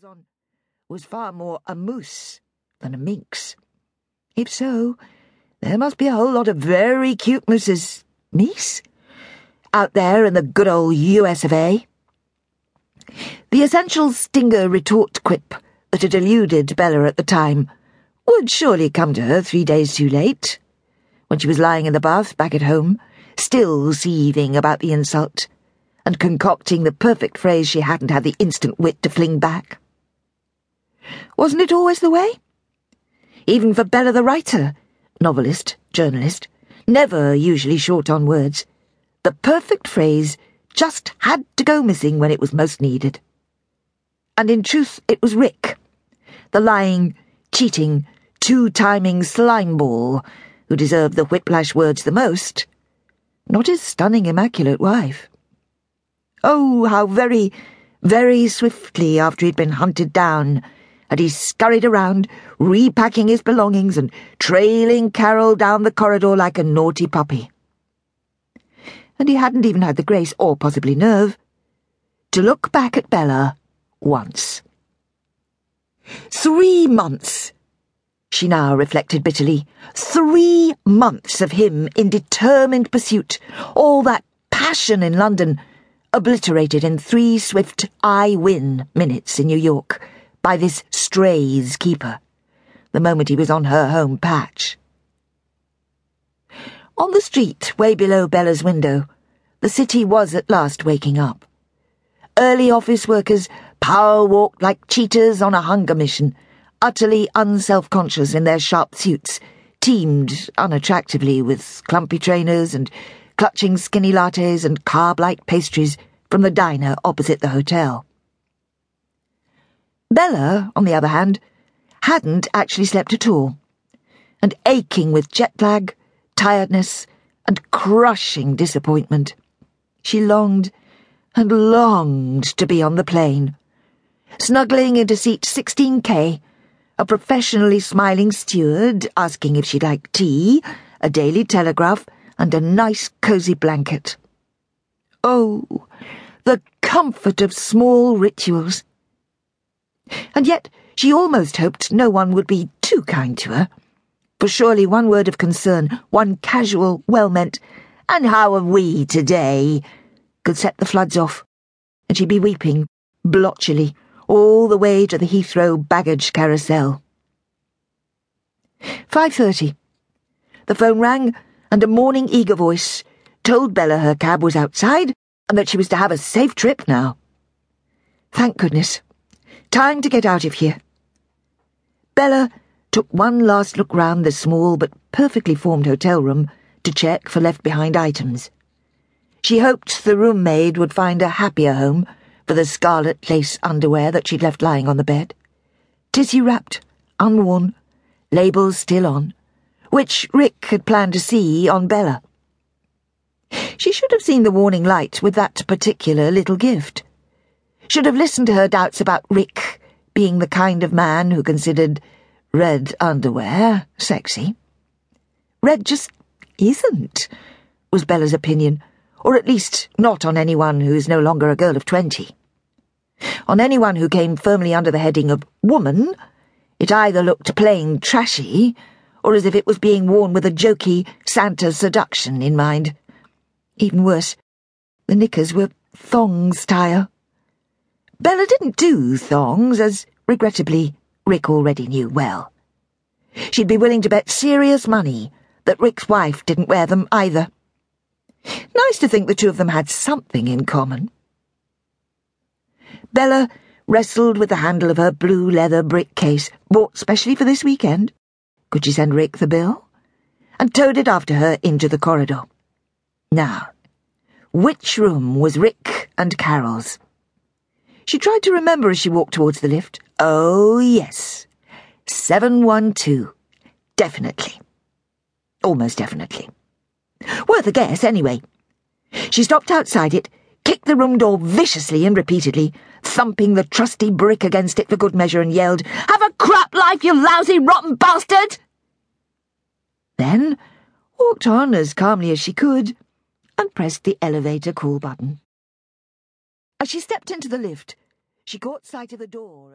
was on was far more a moose than a minx. If so, there must be a whole lot of very cute mooses, meese, out there in the good old US of A. The essential stinger retort quip that had eluded Bella at the time would surely come to her three days too late, when she was lying in the bath back at home, still seething about the insult, and concocting the perfect phrase she hadn't had the instant wit to fling back. Wasn't it always the way? Even for Bella the writer, novelist, journalist, never usually short on words, the perfect phrase just had to go missing when it was most needed. And in truth, it was Rick, the lying, cheating, two-timing slimeball, who deserved the whiplash words the most, not his stunning immaculate wife. Oh, how very, very swiftly after he'd been hunted down, and he scurried around, repacking his belongings and trailing Carol down the corridor like a naughty puppy. And he hadn't even had the grace, or possibly nerve, to look back at Bella once. Three months, she now reflected bitterly. Three months of him in determined pursuit, all that passion in London, obliterated in three swift I win minutes in New York by this stray's keeper, the moment he was on her home patch. On the street, way below Bella's window, the city was at last waking up. Early office workers power walked like cheetahs on a hunger mission, utterly unself-conscious in their sharp suits, teamed unattractively with clumpy trainers and clutching skinny lattes and carb-like pastries from the diner opposite the hotel. Bella, on the other hand, hadn't actually slept at all, and aching with jet lag, tiredness, and crushing disappointment, she longed and longed to be on the plane, snuggling into seat 16K, a professionally smiling steward asking if she'd like tea, a Daily Telegraph, and a nice cosy blanket. Oh, the comfort of small rituals and yet she almost hoped no one would be too kind to her. For surely one word of concern, one casual, well-meant, and how are we today, could set the floods off, and she'd be weeping, blotchily, all the way to the Heathrow baggage carousel. 5.30. The phone rang, and a morning eager voice told Bella her cab was outside and that she was to have a safe trip now. Thank goodness. Time to get out of here. Bella took one last look round the small but perfectly formed hotel room to check for left behind items. She hoped the room maid would find a happier home for the scarlet lace underwear that she'd left lying on the bed. Tissue wrapped, unworn, labels still on, which Rick had planned to see on Bella. She should have seen the warning light with that particular little gift should have listened to her doubts about Rick being the kind of man who considered red underwear sexy. Red just isn't, was Bella's opinion, or at least not on anyone who is no longer a girl of twenty. On anyone who came firmly under the heading of woman, it either looked plain trashy, or as if it was being worn with a jokey Santa seduction in mind. Even worse, the knickers were thong style. Bella didn't do thongs, as, regrettably, Rick already knew well. She'd be willing to bet serious money that Rick's wife didn't wear them either. Nice to think the two of them had something in common. Bella wrestled with the handle of her blue leather brick case, bought specially for this weekend. Could she send Rick the bill? And towed it after her into the corridor. Now, which room was Rick and Carol's? She tried to remember as she walked towards the lift. Oh, yes. 712. Definitely. Almost definitely. Worth a guess, anyway. She stopped outside it, kicked the room door viciously and repeatedly, thumping the trusty brick against it for good measure, and yelled, Have a crap life, you lousy, rotten bastard! Then walked on as calmly as she could and pressed the elevator call button. As she stepped into the lift, she caught sight of the door.